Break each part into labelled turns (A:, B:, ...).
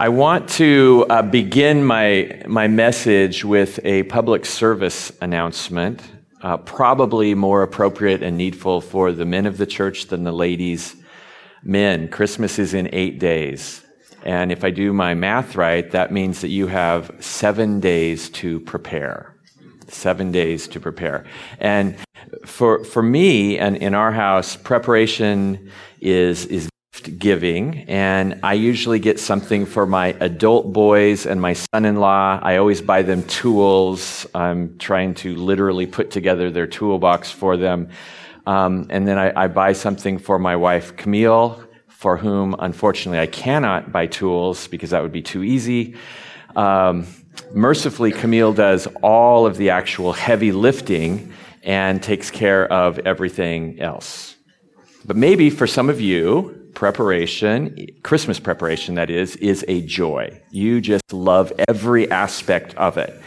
A: I want to uh, begin my, my message with a public service announcement, uh, probably more appropriate and needful for the men of the church than the ladies' men. Christmas is in eight days. And if I do my math right, that means that you have seven days to prepare. Seven days to prepare. And for, for me and in our house, preparation is, is giving, and I usually get something for my adult boys and my son in law. I always buy them tools. I'm trying to literally put together their toolbox for them. Um, and then I, I, buy something for my wife, Camille, for whom, unfortunately, I cannot buy tools because that would be too easy. Um, mercifully, Camille does all of the actual heavy lifting and takes care of everything else. But maybe for some of you, preparation, Christmas preparation, that is, is a joy. You just love every aspect of it.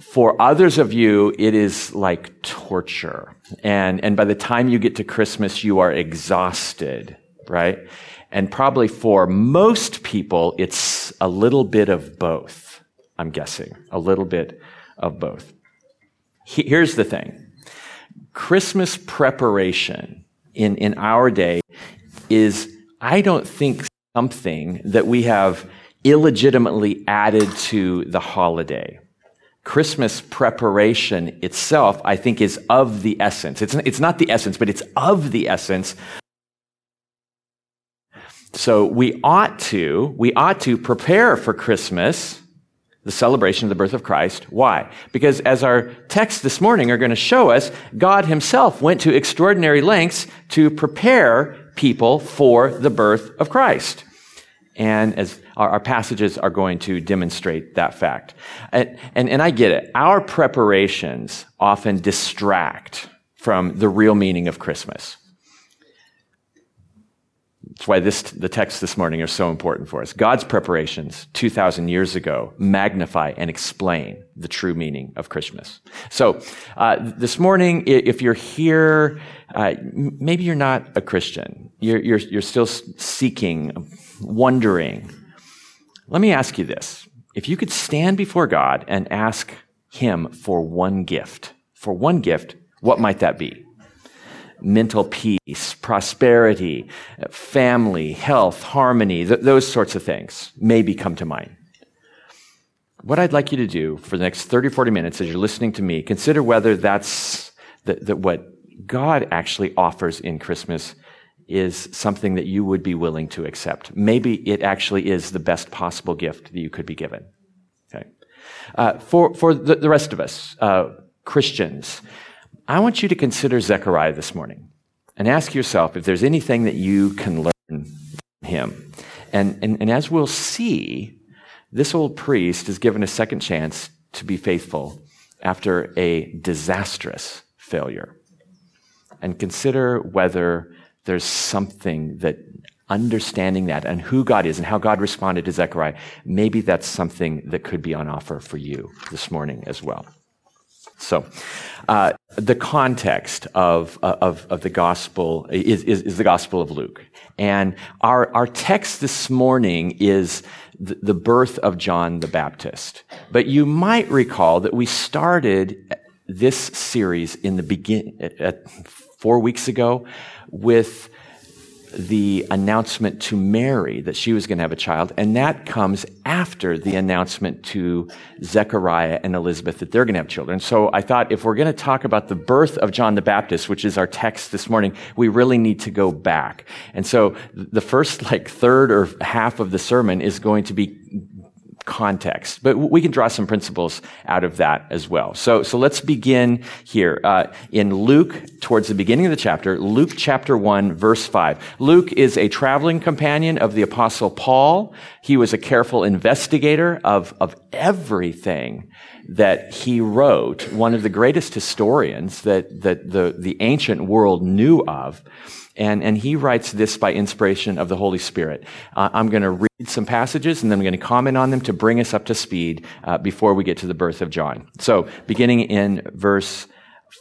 A: For others of you, it is like torture. And, and by the time you get to Christmas, you are exhausted, right? And probably for most people, it's a little bit of both, I'm guessing. A little bit of both. Here's the thing Christmas preparation in, in our day is, I don't think, something that we have illegitimately added to the holiday. Christmas preparation itself, I think, is of the essence. It's, it's not the essence, but it's of the essence. So we ought to, we ought to prepare for Christmas the celebration of the birth of Christ. Why? Because as our texts this morning are going to show us, God himself went to extraordinary lengths to prepare people for the birth of Christ. And as our, our passages are going to demonstrate that fact. And, and, and I get it. Our preparations often distract from the real meaning of Christmas. That's why this, the texts this morning are so important for us. God's preparations 2,000 years ago magnify and explain the true meaning of Christmas. So, uh, this morning, if you're here, uh, maybe you're not a Christian. You're, you're, you're still seeking, wondering. Let me ask you this. If you could stand before God and ask Him for one gift, for one gift, what might that be? Mental peace, prosperity, family, health, harmony, th- those sorts of things maybe come to mind. What I'd like you to do for the next 30, 40 minutes as you're listening to me, consider whether that's the, the, what God actually offers in Christmas is something that you would be willing to accept. Maybe it actually is the best possible gift that you could be given. Okay. Uh, for for the, the, rest of us, uh, Christians, I want you to consider Zechariah this morning and ask yourself if there's anything that you can learn from him. And, and, and as we'll see, this old priest is given a second chance to be faithful after a disastrous failure. And consider whether there's something that understanding that and who God is and how God responded to Zechariah, maybe that's something that could be on offer for you this morning as well. So, uh, the context of, uh, of, of the gospel is, is, is, the gospel of Luke. And our, our text this morning is the, the birth of John the Baptist. But you might recall that we started this series in the begin, four weeks ago with the announcement to Mary that she was going to have a child, and that comes after the announcement to Zechariah and Elizabeth that they're going to have children. So I thought if we're going to talk about the birth of John the Baptist, which is our text this morning, we really need to go back. And so the first like third or half of the sermon is going to be context. But we can draw some principles out of that as well. So, so let's begin here uh, in Luke, towards the beginning of the chapter, Luke chapter 1, verse 5. Luke is a traveling companion of the apostle Paul. He was a careful investigator of, of everything that he wrote, one of the greatest historians that, that the, the ancient world knew of. And, and he writes this by inspiration of the Holy Spirit. Uh, I'm going to read some passages and then I'm going to comment on them to bring us up to speed uh, before we get to the birth of John. So, beginning in verse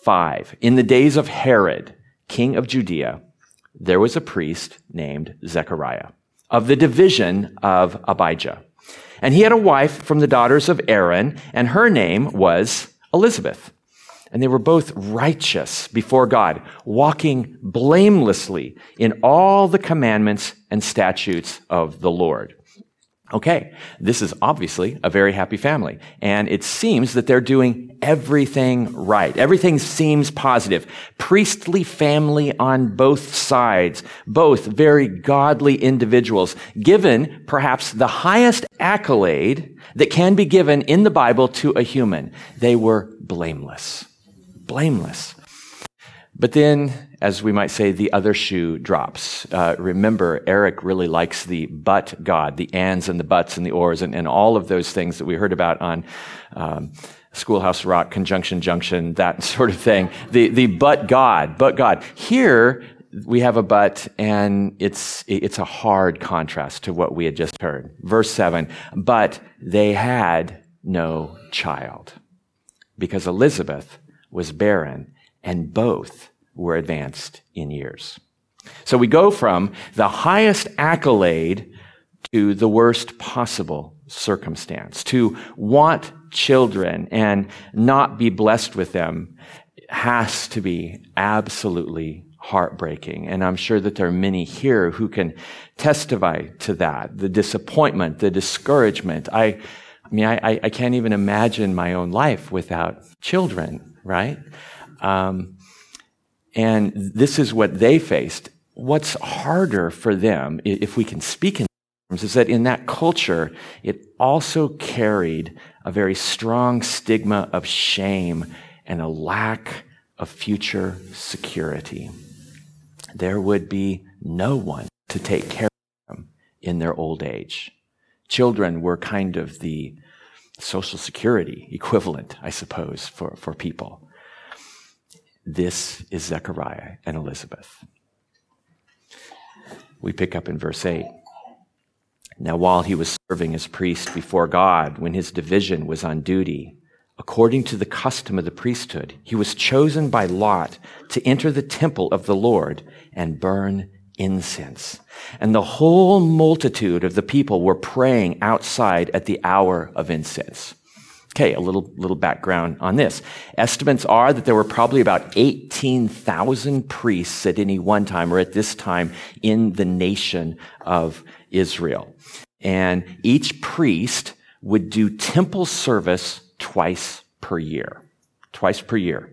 A: 5. In the days of Herod, king of Judea, there was a priest named Zechariah of the division of Abijah. And he had a wife from the daughters of Aaron, and her name was Elizabeth. And they were both righteous before God, walking blamelessly in all the commandments and statutes of the Lord. Okay, this is obviously a very happy family. And it seems that they're doing everything right. Everything seems positive. Priestly family on both sides, both very godly individuals, given perhaps the highest accolade that can be given in the Bible to a human. They were blameless. Blameless. But then, as we might say, the other shoe drops. Uh, remember, Eric really likes the but God, the ands and the buts and the ors and, and all of those things that we heard about on um, Schoolhouse Rock, Conjunction Junction, that sort of thing. The, the but God, but God. Here, we have a but, and it's, it's a hard contrast to what we had just heard. Verse 7 But they had no child because Elizabeth was barren and both were advanced in years. So we go from the highest accolade to the worst possible circumstance. To want children and not be blessed with them has to be absolutely heartbreaking. And I'm sure that there are many here who can testify to that. The disappointment, the discouragement. I, I mean, I, I can't even imagine my own life without children, right? Um, and this is what they faced. What's harder for them, if we can speak in terms, is that in that culture, it also carried a very strong stigma of shame and a lack of future security. There would be no one to take care of them in their old age. Children were kind of the social security equivalent, I suppose, for, for people. This is Zechariah and Elizabeth. We pick up in verse 8. Now, while he was serving as priest before God, when his division was on duty, according to the custom of the priesthood, he was chosen by Lot to enter the temple of the Lord and burn incense. And the whole multitude of the people were praying outside at the hour of incense. Okay, a little, little background on this. Estimates are that there were probably about 18,000 priests at any one time or at this time in the nation of Israel. And each priest would do temple service twice per year. Twice per year.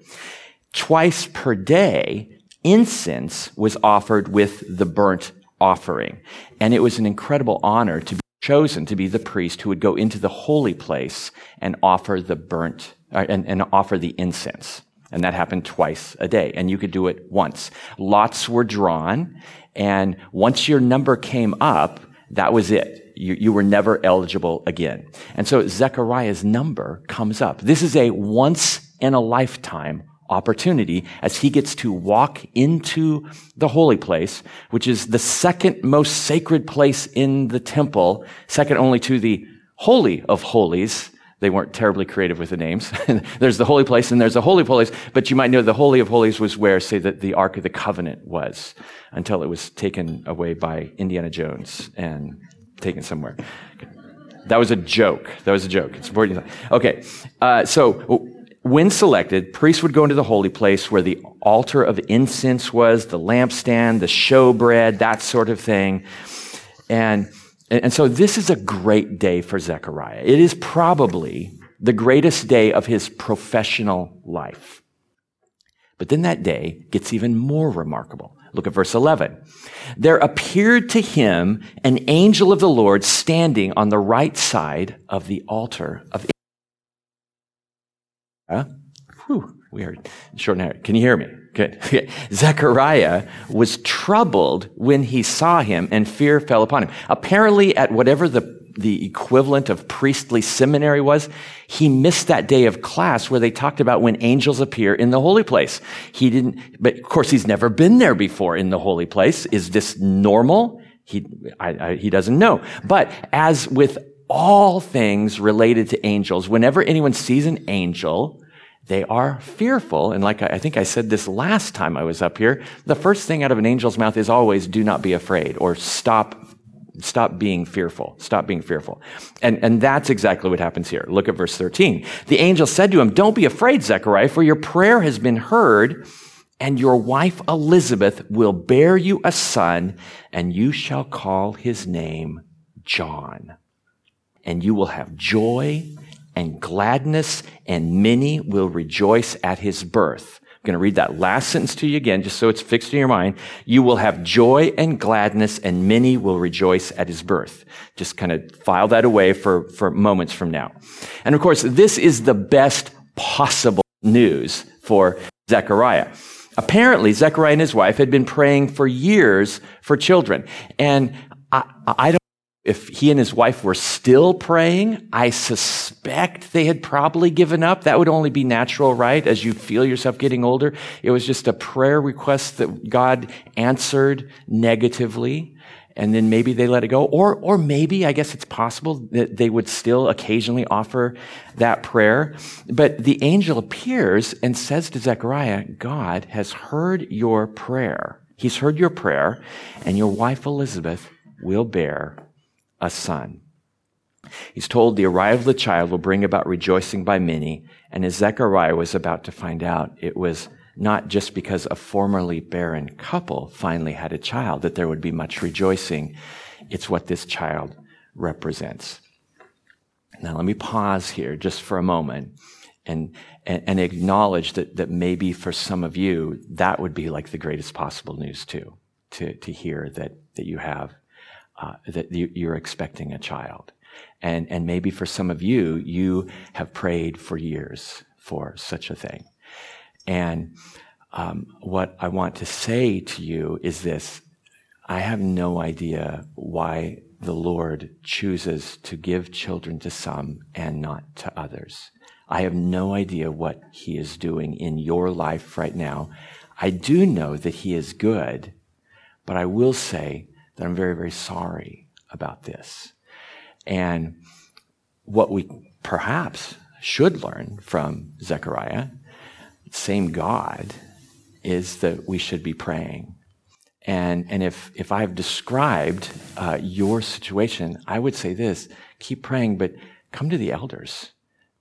A: Twice per day, incense was offered with the burnt offering. And it was an incredible honor to be chosen to be the priest who would go into the holy place and offer the burnt uh, and, and offer the incense. And that happened twice a day. And you could do it once. Lots were drawn. And once your number came up, that was it. You, you were never eligible again. And so Zechariah's number comes up. This is a once in a lifetime opportunity as he gets to walk into the holy place, which is the second most sacred place in the temple, second only to the Holy of Holies. They weren't terribly creative with the names. there's the holy place and there's the holy place, but you might know the Holy of Holies was where, say, that the Ark of the Covenant was until it was taken away by Indiana Jones and taken somewhere. That was a joke. That was a joke. It's important. Okay. Uh, so when selected, priests would go into the holy place where the altar of incense was, the lampstand, the showbread, that sort of thing. And, and so this is a great day for Zechariah. It is probably the greatest day of his professional life. But then that day gets even more remarkable. Look at verse 11. There appeared to him an angel of the Lord standing on the right side of the altar of Huh? Whew, we are short now. Can you hear me? Good. Zechariah was troubled when he saw him and fear fell upon him. Apparently at whatever the the equivalent of priestly seminary was, he missed that day of class where they talked about when angels appear in the holy place. He didn't, but of course he's never been there before in the holy place. Is this normal? He, I, I, he doesn't know. But as with all things related to angels. Whenever anyone sees an angel, they are fearful. And like I think I said this last time I was up here, the first thing out of an angel's mouth is always, do not be afraid or stop Stop being fearful. Stop being fearful. And, and that's exactly what happens here. Look at verse 13. The angel said to him, Don't be afraid, Zechariah, for your prayer has been heard, and your wife Elizabeth will bear you a son, and you shall call his name John. And you will have joy and gladness, and many will rejoice at his birth I'm going to read that last sentence to you again, just so it's fixed in your mind. You will have joy and gladness, and many will rejoice at his birth. Just kind of file that away for, for moments from now. And of course, this is the best possible news for Zechariah. Apparently, Zechariah and his wife had been praying for years for children. And I, I don't if he and his wife were still praying, I suspect they had probably given up. That would only be natural, right? As you feel yourself getting older. It was just a prayer request that God answered negatively. And then maybe they let it go. Or, or maybe, I guess it's possible that they would still occasionally offer that prayer. But the angel appears and says to Zechariah, God has heard your prayer. He's heard your prayer and your wife Elizabeth will bear a son. He's told the arrival of the child will bring about rejoicing by many, and as Zechariah was about to find out, it was not just because a formerly barren couple finally had a child that there would be much rejoicing. It's what this child represents. Now, let me pause here just for a moment and, and, and, acknowledge that, that maybe for some of you, that would be like the greatest possible news, too, to, to hear that, that you have uh, that you, are expecting a child. And, and maybe for some of you, you have prayed for years for such a thing. And um, what I want to say to you is this I have no idea why the Lord chooses to give children to some and not to others. I have no idea what He is doing in your life right now. I do know that He is good, but I will say that I'm very, very sorry about this. And what we perhaps should learn from Zechariah, same God, is that we should be praying. And, and if, if I've described uh, your situation, I would say this keep praying, but come to the elders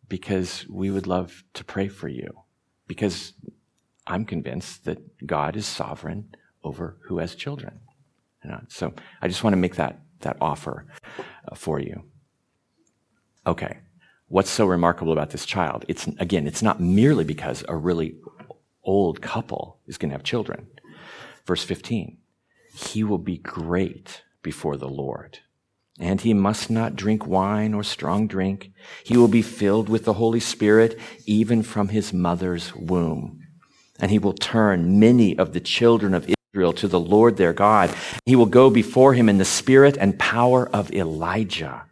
A: because we would love to pray for you. Because I'm convinced that God is sovereign over who has children. So I just want to make that, that offer uh, for you. Okay. What's so remarkable about this child? It's, again, it's not merely because a really old couple is going to have children. Verse 15. He will be great before the Lord. And he must not drink wine or strong drink. He will be filled with the Holy Spirit even from his mother's womb. And he will turn many of the children of Israel to the Lord their God. He will go before him in the spirit and power of Elijah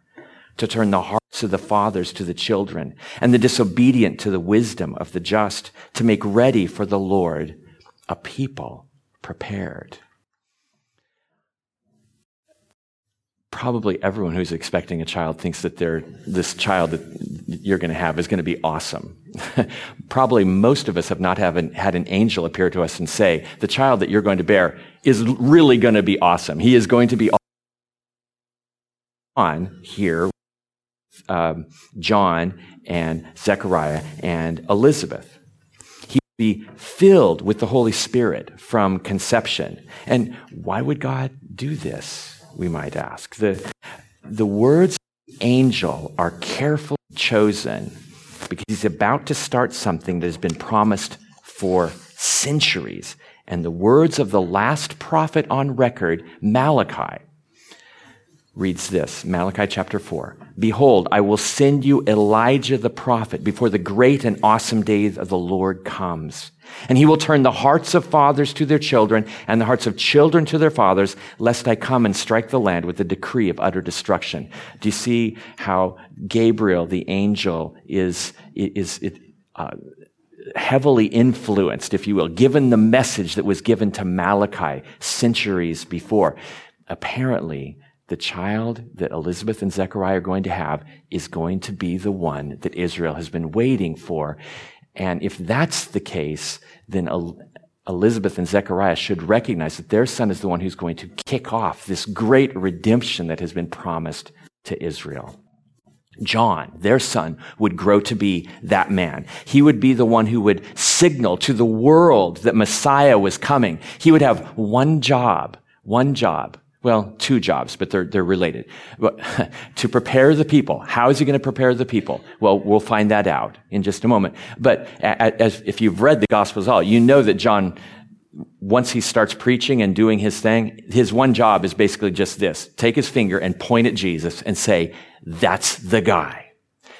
A: to turn the hearts of the fathers to the children and the disobedient to the wisdom of the just to make ready for the Lord a people prepared. Probably everyone who's expecting a child thinks that they're, this child that you're going to have is going to be awesome. Probably most of us have not have an, had an angel appear to us and say, the child that you're going to bear is really going to be awesome. He is going to be on here, um, John and Zechariah and Elizabeth. He would be filled with the Holy Spirit from conception. And why would God do this? We might ask. The, the words angel are carefully chosen because he's about to start something that has been promised for centuries. And the words of the last prophet on record, Malachi, reads this Malachi chapter 4 Behold, I will send you Elijah the prophet before the great and awesome day of the Lord comes. And he will turn the hearts of fathers to their children and the hearts of children to their fathers, lest I come and strike the land with a decree of utter destruction. Do you see how Gabriel, the angel, is, is, is uh, heavily influenced, if you will, given the message that was given to Malachi centuries before? Apparently, the child that Elizabeth and Zechariah are going to have is going to be the one that Israel has been waiting for. And if that's the case, then Elizabeth and Zechariah should recognize that their son is the one who's going to kick off this great redemption that has been promised to Israel. John, their son, would grow to be that man. He would be the one who would signal to the world that Messiah was coming. He would have one job, one job. Well, two jobs, but they're, they're related. But to prepare the people. How is he going to prepare the people? Well, we'll find that out in just a moment. But as, if you've read the Gospels all, you know that John, once he starts preaching and doing his thing, his one job is basically just this. Take his finger and point at Jesus and say, that's the guy.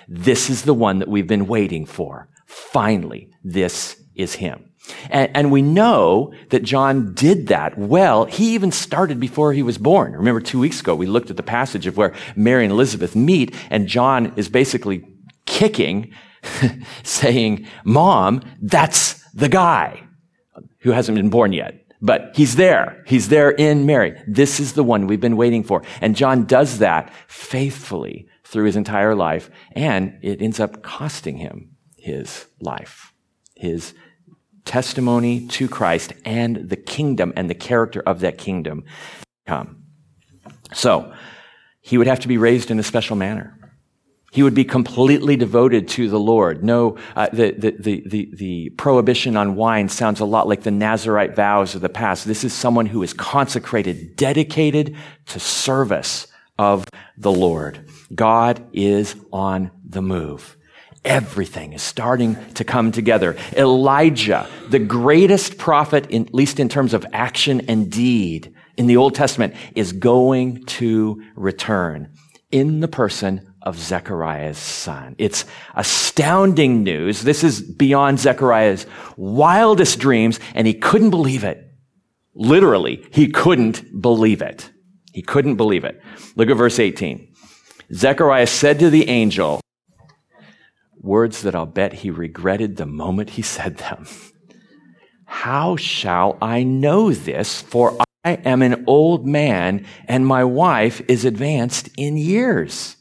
A: This is the one that we've been waiting for. Finally, this is him. And, and, we know that John did that well. He even started before he was born. Remember, two weeks ago, we looked at the passage of where Mary and Elizabeth meet, and John is basically kicking, saying, Mom, that's the guy who hasn't been born yet. But he's there. He's there in Mary. This is the one we've been waiting for. And John does that faithfully through his entire life, and it ends up costing him his life, his testimony to Christ and the kingdom and the character of that kingdom come. So, he would have to be raised in a special manner. He would be completely devoted to the Lord. No, uh, the, the, the, the, prohibition on wine sounds a lot like the Nazarite vows of the past. This is someone who is consecrated, dedicated to service of the Lord. God is on the move. Everything is starting to come together. Elijah, the greatest prophet, in, at least in terms of action and deed in the Old Testament, is going to return in the person of Zechariah's son. It's astounding news. This is beyond Zechariah's wildest dreams, and he couldn't believe it. Literally, he couldn't believe it. He couldn't believe it. Look at verse 18. Zechariah said to the angel, words that I'll bet he regretted the moment he said them. How shall I know this? For I am an old man and my wife is advanced in years.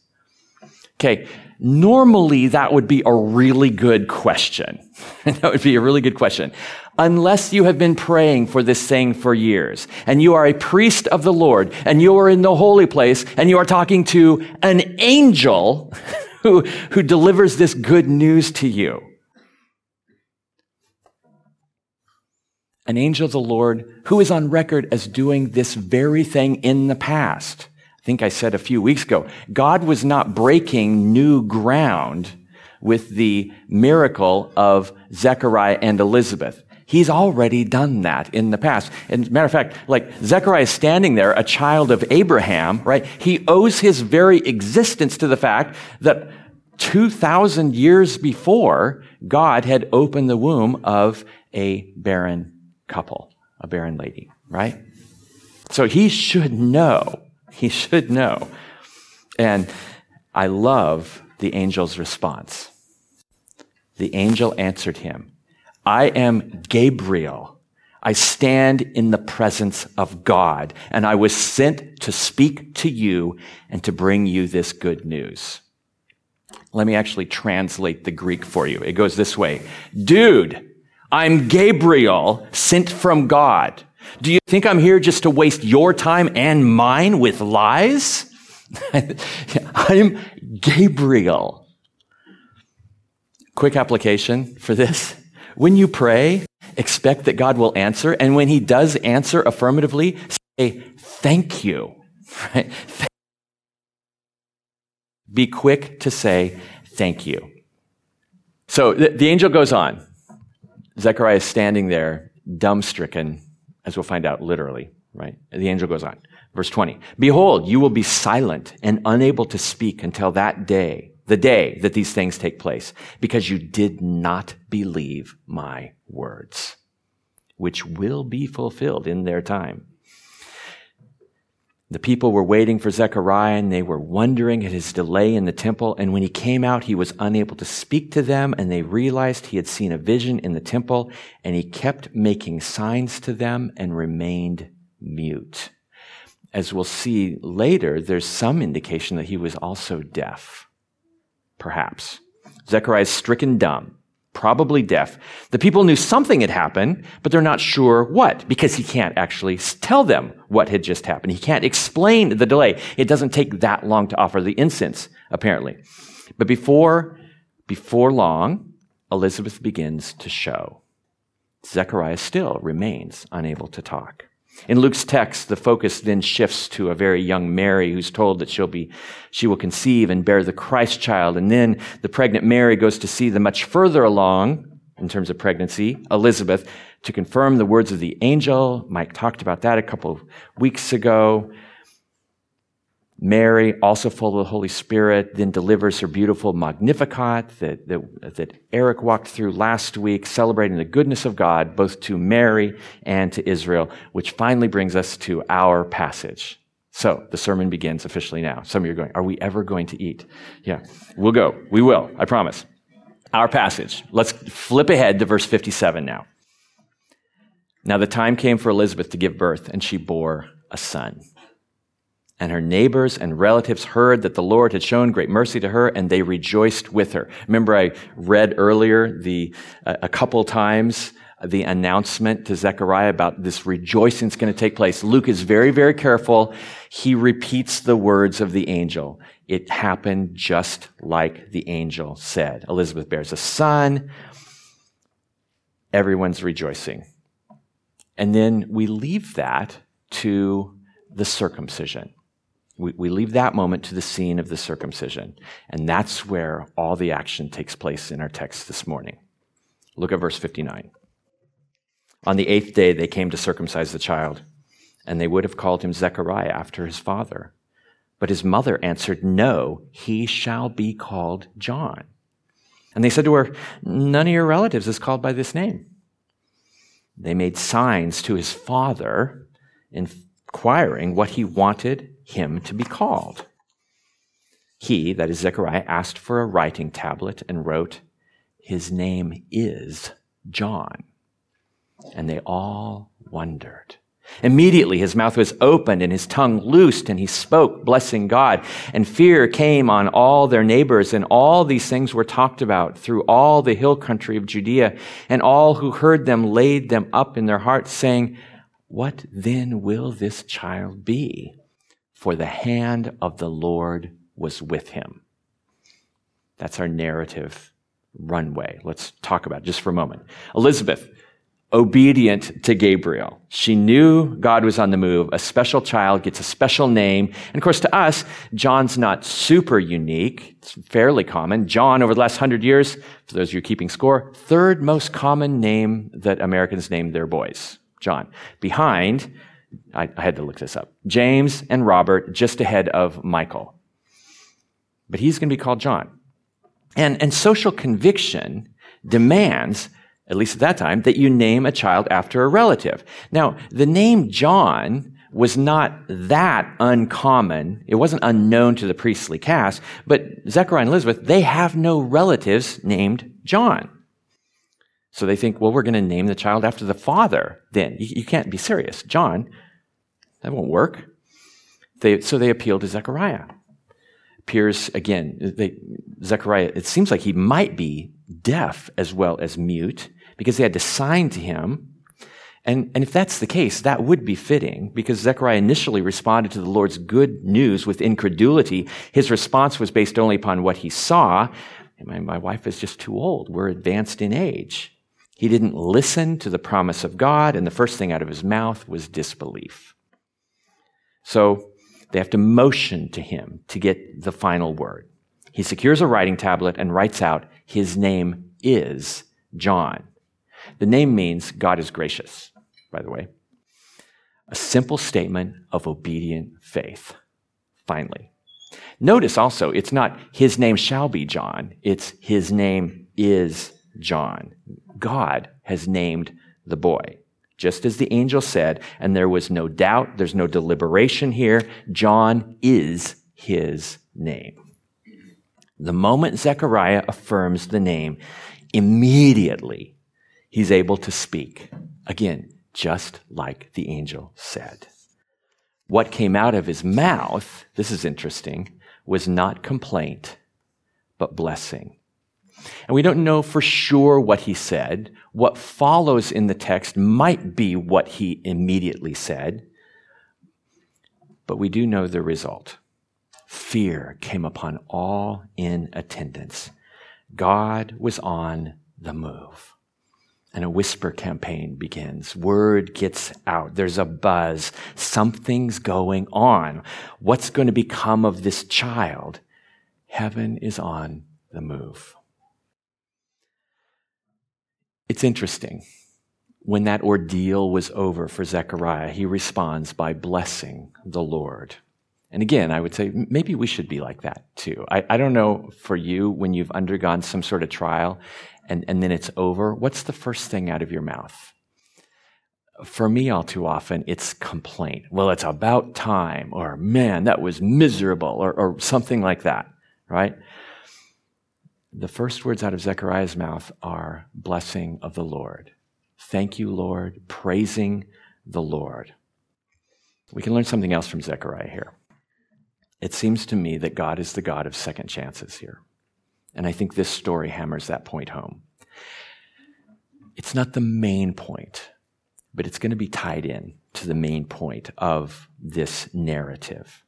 A: Okay, normally that would be a really good question. that would be a really good question. Unless you have been praying for this thing for years and you are a priest of the Lord and you are in the holy place and you are talking to an angel who, who delivers this good news to you. An angel of the Lord who is on record as doing this very thing in the past. I think I said a few weeks ago, God was not breaking new ground with the miracle of Zechariah and Elizabeth. He's already done that in the past. And matter of fact, like Zechariah is standing there, a child of Abraham, right? He owes his very existence to the fact that 2,000 years before, God had opened the womb of a barren couple, a barren lady, right? So he should know he should know. And I love the angel's response. The angel answered him, I am Gabriel. I stand in the presence of God, and I was sent to speak to you and to bring you this good news. Let me actually translate the Greek for you. It goes this way. Dude, I'm Gabriel sent from God. Do you think I'm here just to waste your time and mine with lies? I'm Gabriel. Quick application for this. When you pray, expect that God will answer. And when he does answer affirmatively, say, thank you. Be quick to say, thank you. So the, the angel goes on. Zechariah is standing there, dumbstricken, as we'll find out literally, right? The angel goes on. Verse 20. Behold, you will be silent and unable to speak until that day, the day that these things take place, because you did not believe my words, which will be fulfilled in their time. The people were waiting for Zechariah and they were wondering at his delay in the temple. And when he came out, he was unable to speak to them and they realized he had seen a vision in the temple and he kept making signs to them and remained mute. As we'll see later, there's some indication that he was also deaf. Perhaps. Zechariah is stricken dumb. probably deaf. The people knew something had happened, but they're not sure what, because he can't actually tell them what had just happened. He can't explain the delay. It doesn't take that long to offer the incense, apparently. But before, before long, Elizabeth begins to show. Zechariah still remains unable to talk. In Luke's text, the focus then shifts to a very young Mary who's told that she'll be, she will conceive and bear the Christ child. And then the pregnant Mary goes to see the much further along, in terms of pregnancy, Elizabeth, to confirm the words of the angel. Mike talked about that a couple weeks ago. Mary, also full of the Holy Spirit, then delivers her beautiful Magnificat that, that, that, Eric walked through last week, celebrating the goodness of God both to Mary and to Israel, which finally brings us to our passage. So the sermon begins officially now. Some of you are going, Are we ever going to eat? Yeah, we'll go. We will, I promise. Our passage. Let's flip ahead to verse 57 now. Now the time came for Elizabeth to give birth, and she bore a son. And her neighbors and relatives heard that the Lord had shown great mercy to her, and they rejoiced with her. Remember, I read earlier the uh, a couple times the announcement to Zechariah about this rejoicing is going to take place. Luke is very, very careful. He repeats the words of the angel. It happened just like the angel said. Elizabeth bears a son. Everyone's rejoicing. And then we leave that to the circumcision. We, we leave that moment to the scene of the circumcision. And that's where all the action takes place in our text this morning. Look at verse 59. On the eighth day, they came to circumcise the child, and they would have called him Zechariah after his father. But his mother answered, No, he shall be called John. And they said to her, None of your relatives is called by this name. They made signs to his father, inquiring what he wanted him to be called. He, that is Zechariah, asked for a writing tablet and wrote, His name is John. And they all wondered. Immediately his mouth was opened and his tongue loosed, and he spoke, blessing God. And fear came on all their neighbors, and all these things were talked about through all the hill country of Judea. And all who heard them laid them up in their hearts, saying, What then will this child be? For the hand of the Lord was with him. That's our narrative runway. Let's talk about it just for a moment. Elizabeth, obedient to Gabriel. She knew God was on the move. A special child gets a special name. And of course, to us, John's not super unique. It's fairly common. John, over the last hundred years, for those of you keeping score, third most common name that Americans name their boys. John. Behind I, I had to look this up. James and Robert just ahead of Michael. But he's going to be called John. And, and social conviction demands, at least at that time, that you name a child after a relative. Now, the name John was not that uncommon. It wasn't unknown to the priestly caste, but Zechariah and Elizabeth, they have no relatives named John. So they think, well, we're going to name the child after the father then. You, you can't be serious. John, that won't work. They, so they appeal to Zechariah. Appears again, they, Zechariah, it seems like he might be deaf as well as mute because they had to sign to him. And, and if that's the case, that would be fitting because Zechariah initially responded to the Lord's good news with incredulity. His response was based only upon what he saw. My, my wife is just too old. We're advanced in age. He didn't listen to the promise of God, and the first thing out of his mouth was disbelief. So they have to motion to him to get the final word. He secures a writing tablet and writes out, His name is John. The name means God is gracious, by the way. A simple statement of obedient faith. Finally. Notice also, it's not his name shall be John, it's his name is John. God has named the boy. Just as the angel said, and there was no doubt, there's no deliberation here, John is his name. The moment Zechariah affirms the name, immediately he's able to speak. Again, just like the angel said. What came out of his mouth, this is interesting, was not complaint, but blessing. And we don't know for sure what he said. What follows in the text might be what he immediately said. But we do know the result. Fear came upon all in attendance. God was on the move. And a whisper campaign begins. Word gets out. There's a buzz. Something's going on. What's going to become of this child? Heaven is on the move. It's interesting. When that ordeal was over for Zechariah, he responds by blessing the Lord. And again, I would say maybe we should be like that too. I, I don't know for you when you've undergone some sort of trial and, and then it's over, what's the first thing out of your mouth? For me, all too often, it's complaint. Well, it's about time, or man, that was miserable, or, or something like that, right? The first words out of Zechariah's mouth are blessing of the Lord. Thank you, Lord, praising the Lord. We can learn something else from Zechariah here. It seems to me that God is the God of second chances here. And I think this story hammers that point home. It's not the main point, but it's going to be tied in to the main point of this narrative.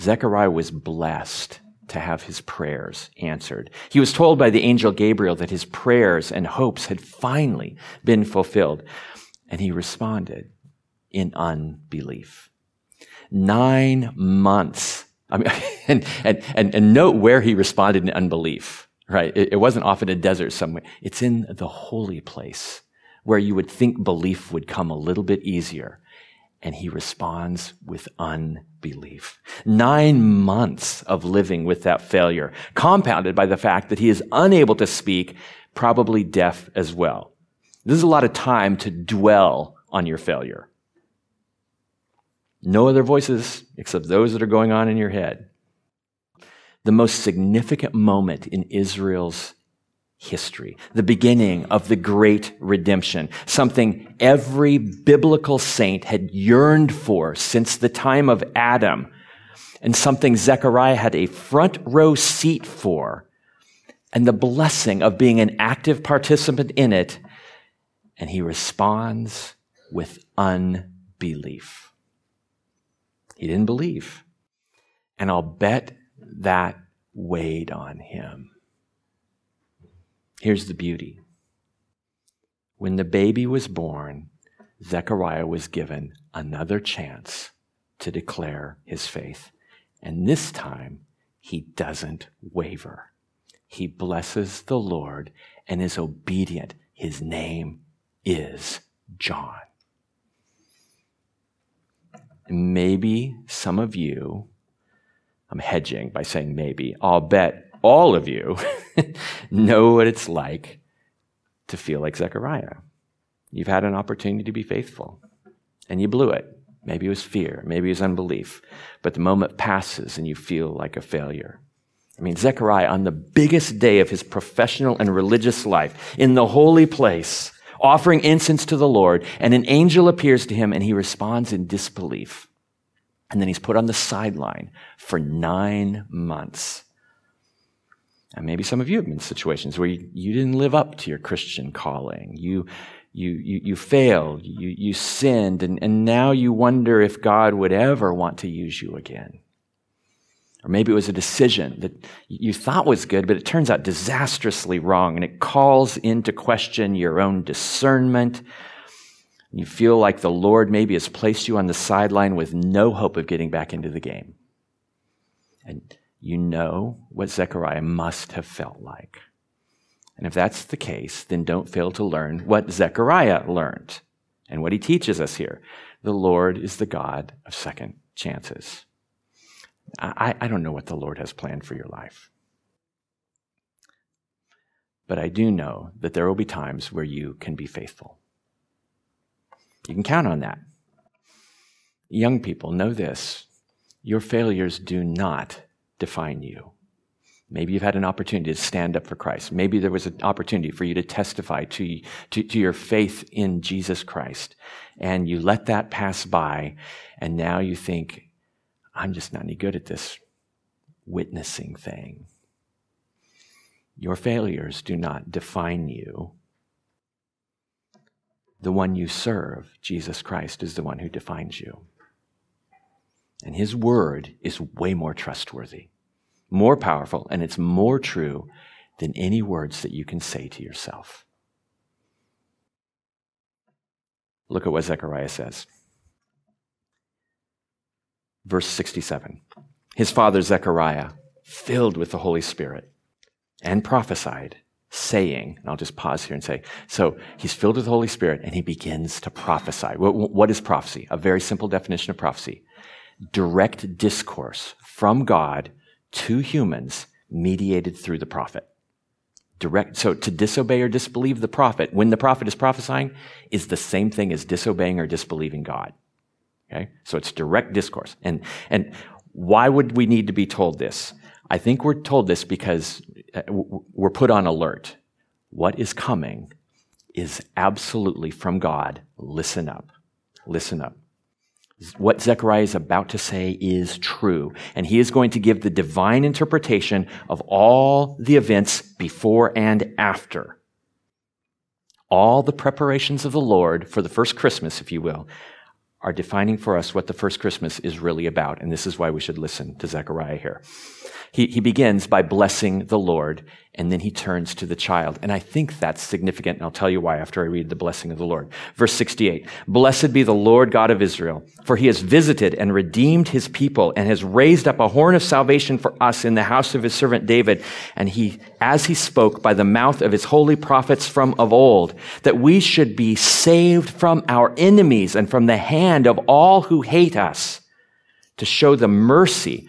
A: Zechariah was blessed to have his prayers answered. He was told by the angel Gabriel that his prayers and hopes had finally been fulfilled, and he responded in unbelief nine months. I mean, and, and, and, note where he responded in unbelief, right? It, it wasn't off in a desert somewhere. It's in the holy place where you would think belief would come a little bit easier. And he responds with unbelief. Nine months of living with that failure, compounded by the fact that he is unable to speak, probably deaf as well. This is a lot of time to dwell on your failure. No other voices except those that are going on in your head. The most significant moment in Israel's history, the beginning of the great redemption, something every biblical saint had yearned for since the time of Adam, and something Zechariah had a front row seat for, and the blessing of being an active participant in it, and he responds with unbelief. He didn't believe. And I'll bet that weighed on him. Here's the beauty. When the baby was born, Zechariah was given another chance to declare his faith. And this time, he doesn't waver. He blesses the Lord and is obedient. His name is John. Maybe some of you, I'm hedging by saying maybe, I'll bet all of you know what it's like to feel like Zechariah. You've had an opportunity to be faithful, and you blew it. Maybe it was fear, maybe it was unbelief, but the moment passes and you feel like a failure. I mean, Zechariah, on the biggest day of his professional and religious life, in the holy place, offering incense to the Lord, and an angel appears to him and he responds in disbelief. And then he's put on the sideline for nine months. And maybe some of you have been in situations where you, you didn't live up to your Christian calling. You, you, you, you failed, you, you sinned, and, and now you wonder if God would ever want to use you again. Or maybe it was a decision that you thought was good, but it turns out disastrously wrong, and it calls into question your own discernment. You feel like the Lord maybe has placed you on the sideline with no hope of getting back into the game. And you know what Zechariah must have felt like. And if that's the case, then don't fail to learn what Zechariah learned and what he teaches us here. The Lord is the God of second chances. I, I don't know what the Lord has planned for your life. But I do know that there will be times where you can be faithful. You can count on that. Young people, know this your failures do not define you. Maybe you've had an opportunity to stand up for Christ. Maybe there was an opportunity for you to testify to, to, to, your faith in Jesus Christ. And you let that pass by, and now you think, I'm just not any good at this witnessing thing. Your failures do not define you. The one you serve, Jesus Christ, is the one who defines you. And his word is way more trustworthy, more powerful, and it's more true than any words that you can say to yourself. Look at what Zechariah says. Verse 67. His father Zechariah, filled with the Holy Spirit, and prophesied, saying, and I'll just pause here and say, so he's filled with the Holy Spirit and he begins to prophesy. What is prophecy? A very simple definition of prophecy direct discourse from God to humans mediated through the prophet. Direct, so to disobey or disbelieve the prophet when the prophet is prophesying is the same thing as disobeying or disbelieving God. Okay? So it's direct discourse. And, and why would we need to be told this? I think we're told this because uh, we're put on alert. What is coming is absolutely from God. Listen up. Listen up. What Zechariah is about to say is true, and he is going to give the divine interpretation of all the events before and after. All the preparations of the Lord for the first Christmas, if you will, are defining for us what the first Christmas is really about, and this is why we should listen to Zechariah here. He, he begins by blessing the Lord, and then he turns to the child. And I think that's significant, and I'll tell you why after I read the blessing of the Lord. Verse 68 Blessed be the Lord God of Israel, for he has visited and redeemed his people, and has raised up a horn of salvation for us in the house of his servant David. And he, as he spoke by the mouth of his holy prophets from of old, that we should be saved from our enemies and from the hand of all who hate us, to show the mercy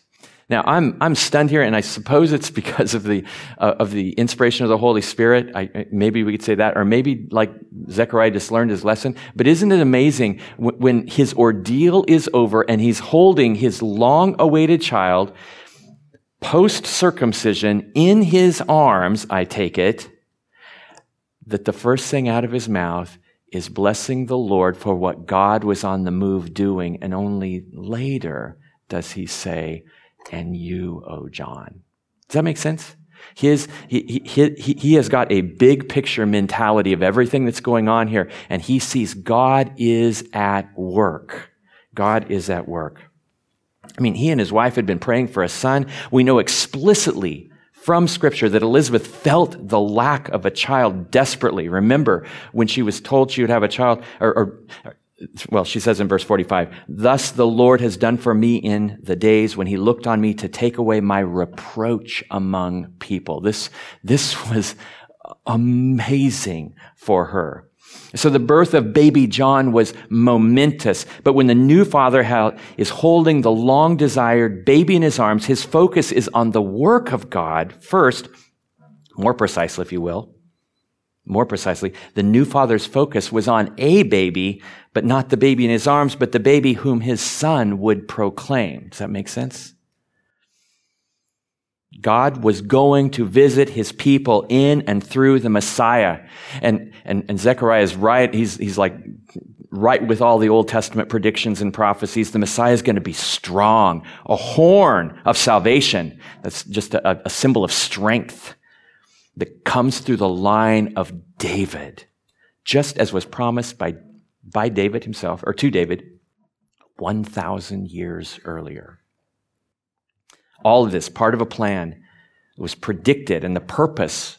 A: Now, I'm, I'm stunned here, and I suppose it's because of the, uh, of the inspiration of the Holy Spirit. I, maybe we could say that, or maybe like Zechariah just learned his lesson. But isn't it amazing when, when his ordeal is over and he's holding his long awaited child post circumcision in his arms, I take it, that the first thing out of his mouth is blessing the Lord for what God was on the move doing, and only later does he say, and you, O John. Does that make sense? His, he, he, he, he has got a big picture mentality of everything that's going on here, and he sees God is at work. God is at work. I mean, he and his wife had been praying for a son. We know explicitly from scripture that Elizabeth felt the lack of a child desperately. Remember when she was told she would have a child, or, or well, she says in verse 45, thus the Lord has done for me in the days when he looked on me to take away my reproach among people. This, this was amazing for her. So the birth of baby John was momentous, but when the new father is holding the long desired baby in his arms, his focus is on the work of God first, more precisely, if you will, more precisely, the new father's focus was on a baby, but not the baby in his arms, but the baby whom his son would proclaim. Does that make sense? God was going to visit his people in and through the Messiah. And, and, and Zechariah is right. He's, he's like right with all the Old Testament predictions and prophecies. The Messiah is going to be strong, a horn of salvation. That's just a, a symbol of strength that comes through the line of David, just as was promised by, by David himself, or to David, 1,000 years earlier. All of this, part of a plan, was predicted, and the purpose,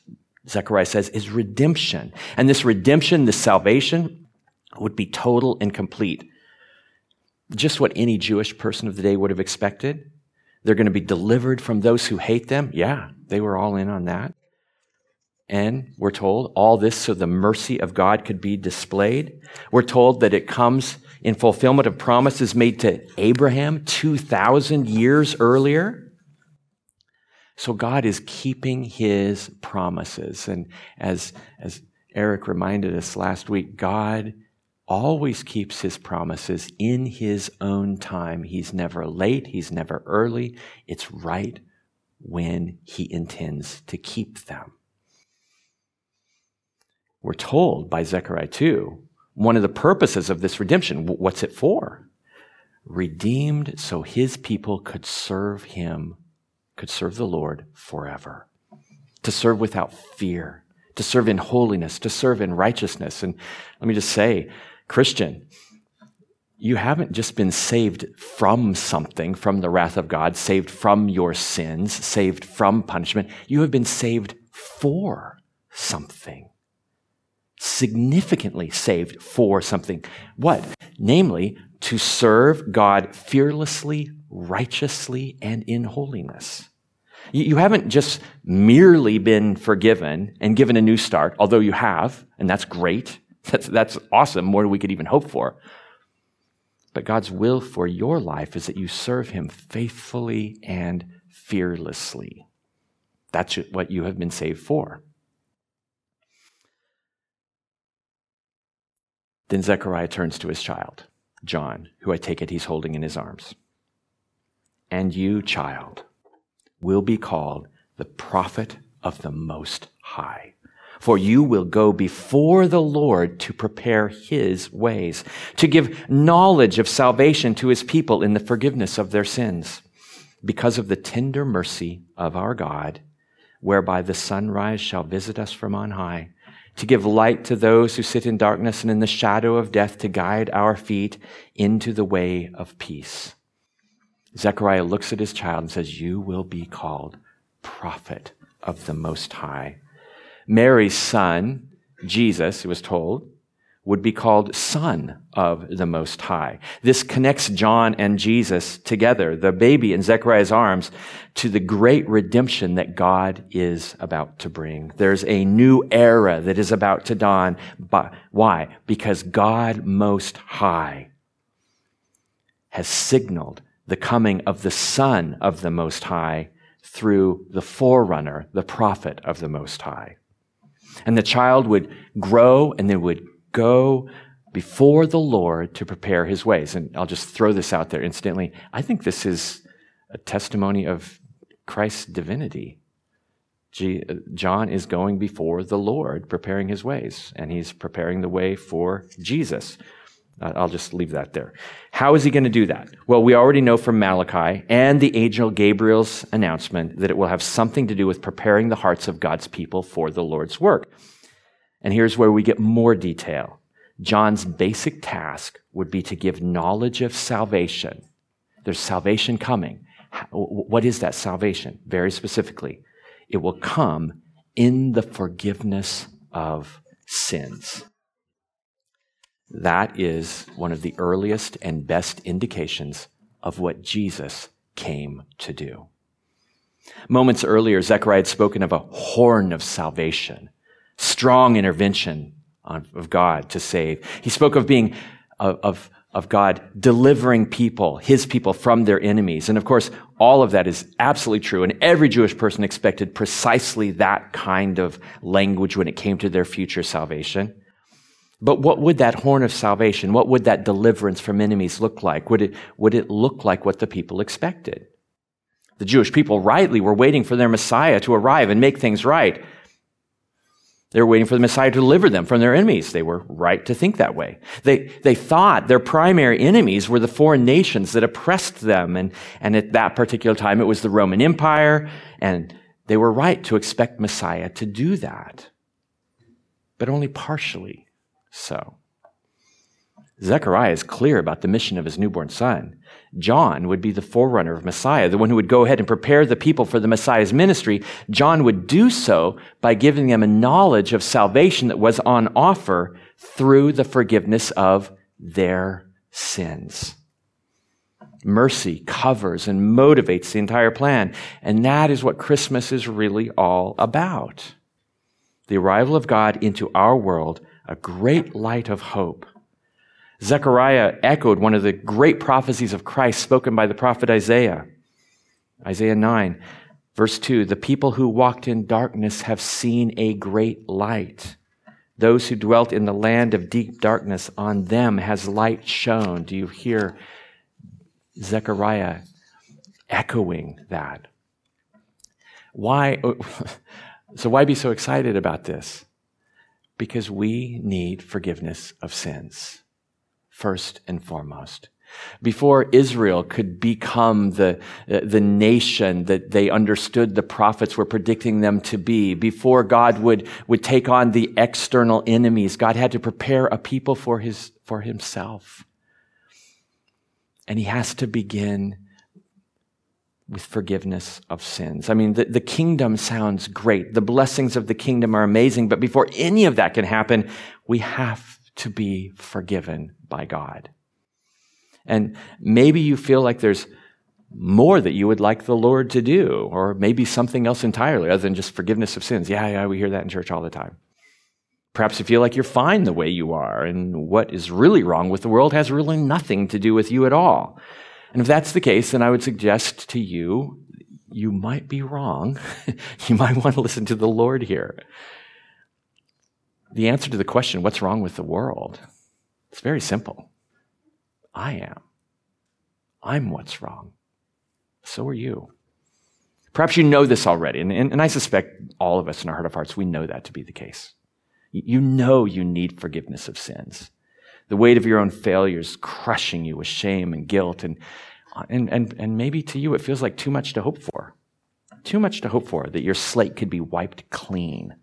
A: Zechariah says, is redemption. And this redemption, this salvation, would be total and complete. Just what any Jewish person of the day would have expected. They're going to be delivered from those who hate them. Yeah, they were all in on that. And we're told all this so the mercy of God could be displayed. We're told that it comes in fulfillment of promises made to Abraham 2,000 years earlier. So God is keeping his promises. And as, as Eric reminded us last week, God always keeps his promises in his own time. He's never late, he's never early. It's right when he intends to keep them. We're told by Zechariah 2, one of the purposes of this redemption, what's it for? Redeemed so his people could serve him, could serve the Lord forever, to serve without fear, to serve in holiness, to serve in righteousness. And let me just say, Christian, you haven't just been saved from something, from the wrath of God, saved from your sins, saved from punishment. You have been saved for something significantly saved for something. What? Namely, to serve God fearlessly, righteously, and in holiness. You haven't just merely been forgiven and given a new start, although you have, and that's great. That's, that's awesome, more than we could even hope for. But God's will for your life is that you serve Him faithfully and fearlessly. That's what you have been saved for. Then Zechariah turns to his child, John, who I take it he's holding in his arms. And you, child, will be called the prophet of the Most High. For you will go before the Lord to prepare his ways, to give knowledge of salvation to his people in the forgiveness of their sins, because of the tender mercy of our God, whereby the sunrise shall visit us from on high to give light to those who sit in darkness and in the shadow of death, to guide our feet into the way of peace. Zechariah looks at his child and says, You will be called prophet of the Most High. Mary's son, Jesus, it was told, would be called Son of the Most High. This connects John and Jesus together, the baby in Zechariah's arms, to the great redemption that God is about to bring. There's a new era that is about to dawn. But why? Because God Most High has signaled the coming of the Son of the Most High through the forerunner, the prophet of the Most High. And the child would grow and then would go before the Lord to prepare his ways. And I'll just throw this out there instantly. I think this is a testimony of Christ's divinity. John is going before the Lord, preparing his ways, and he's preparing the way for Jesus. I'll just leave that there. How is he going to do that? Well, we already know from Malachi and the angel Gabriel's announcement that it will have something to do with preparing the hearts of God's people for the Lord's work. And here's where we get more detail. John's basic task would be to give knowledge of salvation. There's salvation coming. What is that salvation? Very specifically, it will come in the forgiveness of sins. That is one of the earliest and best indications of what Jesus came to do. Moments earlier, Zechariah had spoken of a horn of salvation strong intervention of God to save. He spoke of being, of, of God delivering people, his people from their enemies. And of course, all of that is absolutely true. And every Jewish person expected precisely that kind of language when it came to their future salvation. But what would that horn of salvation, what would that deliverance from enemies look like? Would it, would it look like what the people expected? The Jewish people rightly were waiting for their Messiah to arrive and make things right. They were waiting for the Messiah to deliver them from their enemies. They were right to think that way. They, they thought their primary enemies were the foreign nations that oppressed them. And, and at that particular time, it was the Roman Empire. And they were right to expect Messiah to do that. But only partially so. Zechariah is clear about the mission of his newborn son. John would be the forerunner of Messiah, the one who would go ahead and prepare the people for the Messiah's ministry. John would do so by giving them a knowledge of salvation that was on offer through the forgiveness of their sins. Mercy covers and motivates the entire plan. And that is what Christmas is really all about. The arrival of God into our world, a great light of hope Zechariah echoed one of the great prophecies of Christ spoken by the prophet Isaiah. Isaiah 9, verse 2 The people who walked in darkness have seen a great light. Those who dwelt in the land of deep darkness, on them has light shone. Do you hear Zechariah echoing that? Why? So, why be so excited about this? Because we need forgiveness of sins, first and foremost. Before Israel could become the, the nation that they understood the prophets were predicting them to be, before God would, would take on the external enemies, God had to prepare a people for his, for himself. And he has to begin with forgiveness of sins. I mean, the, the kingdom sounds great. The blessings of the kingdom are amazing, but before any of that can happen, we have to be forgiven by God. And maybe you feel like there's more that you would like the Lord to do, or maybe something else entirely other than just forgiveness of sins. Yeah, yeah, we hear that in church all the time. Perhaps you feel like you're fine the way you are, and what is really wrong with the world has really nothing to do with you at all. And if that's the case, then I would suggest to you, you might be wrong. you might want to listen to the Lord here. The answer to the question, what's wrong with the world? It's very simple. I am. I'm what's wrong. So are you. Perhaps you know this already, and, and, and, I suspect all of us in our heart of hearts, we know that to be the case. You know you need forgiveness of sins. The weight of your own failures crushing you with shame and guilt. And, and, and, and maybe to you it feels like too much to hope for. Too much to hope for that your slate could be wiped clean.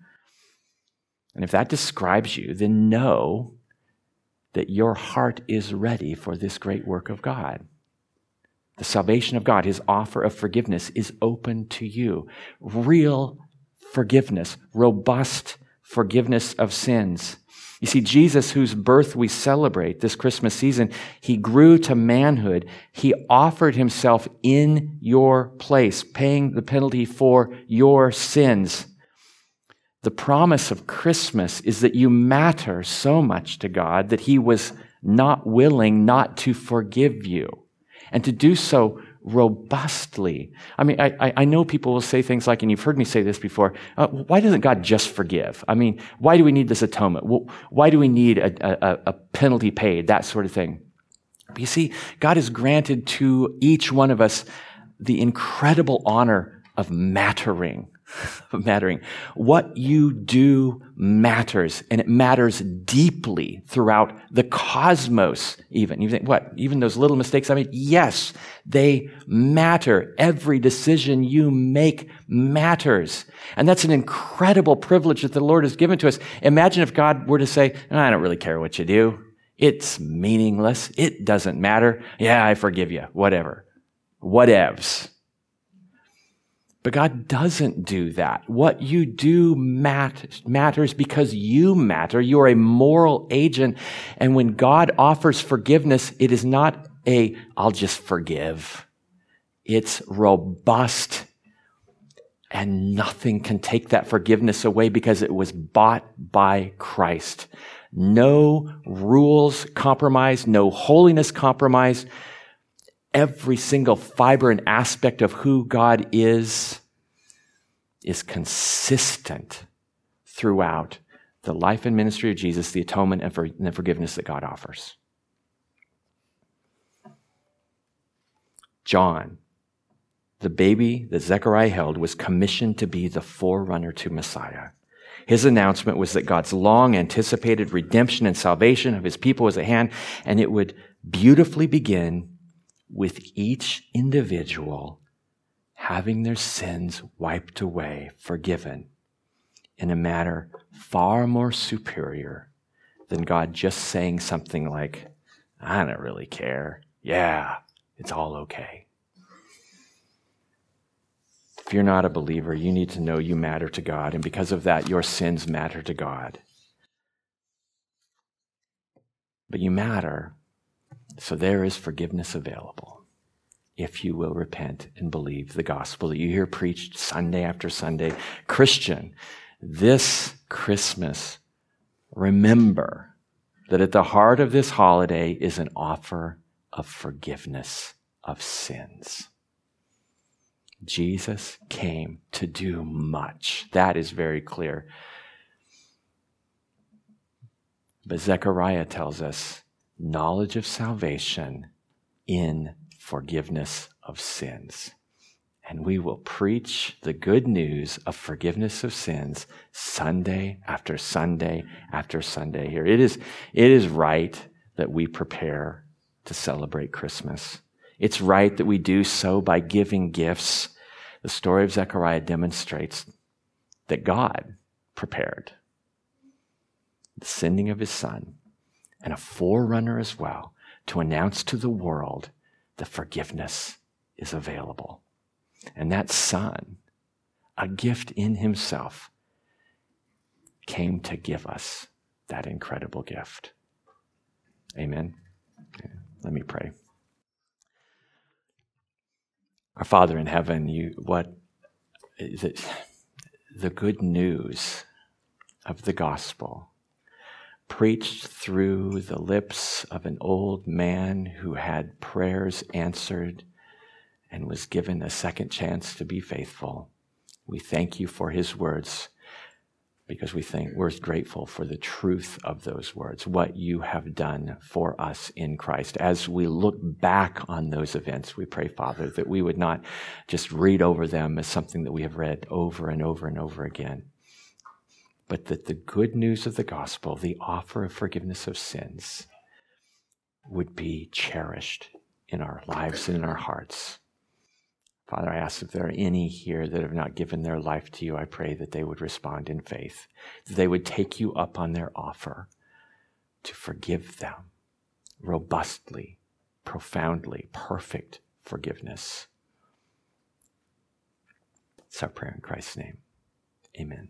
A: And if that describes you, then know that your heart is ready for this great work of God. The salvation of God, his offer of forgiveness, is open to you. Real forgiveness, robust forgiveness of sins. You see, Jesus, whose birth we celebrate this Christmas season, he grew to manhood. He offered himself in your place, paying the penalty for your sins. The promise of Christmas is that you matter so much to God that he was not willing not to forgive you and to do so robustly. I mean, I, I know people will say things like, and you've heard me say this before, uh, why doesn't God just forgive? I mean, why do we need this atonement? Why do we need a, a, a penalty paid? That sort of thing. But you see, God has granted to each one of us the incredible honor of mattering mattering. What you do matters, and it matters deeply throughout the cosmos, even. You think, what? Even those little mistakes I made? Yes, they matter. Every decision you make matters. And that's an incredible privilege that the Lord has given to us. Imagine if God were to say, I don't really care what you do. It's meaningless. It doesn't matter. Yeah, I forgive you. Whatever. Whatevs. But God doesn't do that. What you do mat- matters because you matter. You are a moral agent. And when God offers forgiveness, it is not a, I'll just forgive. It's robust. And nothing can take that forgiveness away because it was bought by Christ. No rules compromised, no holiness compromised every single fiber and aspect of who God is is consistent throughout the life and ministry of Jesus, the atonement and, for, and the forgiveness that God offers. John, the baby that Zechariah held, was commissioned to be the forerunner to Messiah. His announcement was that God's long anticipated redemption and salvation of his people was at hand, and it would beautifully begin with each individual having their sins wiped away, forgiven, in a manner far more superior than God just saying something like, I don't really care. Yeah, it's all okay. If you're not a believer, you need to know you matter to God, and because of that, your sins matter to God. But you matter so there is forgiveness available if you will repent and believe the gospel that you hear preached Sunday after Sunday. Christian, this Christmas, remember that at the heart of this holiday is an offer of forgiveness of sins. Jesus came to do much. That is very clear. But Zechariah tells us knowledge of salvation in forgiveness of sins. and we will preach the good news of forgiveness of sins Sunday after Sunday after Sunday here. It is, it is right that we prepare to celebrate Christmas. It's right that we do so by giving gifts. The story of Zechariah demonstrates that God prepared the sending of his son and a forerunner as well to announce to the world the forgiveness is available. And that son, a gift in himself, came to give us that incredible gift. Amen. Let me pray. Our Father in heaven, you what the, the good news of the gospel preached through the lips of an old man who had prayers answered and was given a second chance to be faithful. We thank you for his words because we think we're grateful for the truth of those words, what you have done for us in Christ. As we look back on those events, we pray, Father, that we would not just read over them as something that we have read over and over and over again, but that the good news of the gospel, the offer of forgiveness of sins, would be cherished in our lives and in our hearts. Father, I ask if there are any here that have not given their life to you, I pray that they would respond in faith, that they would take you up on their offer to forgive them robustly, profoundly, perfect forgiveness. It's our prayer in Christ's name. Amen.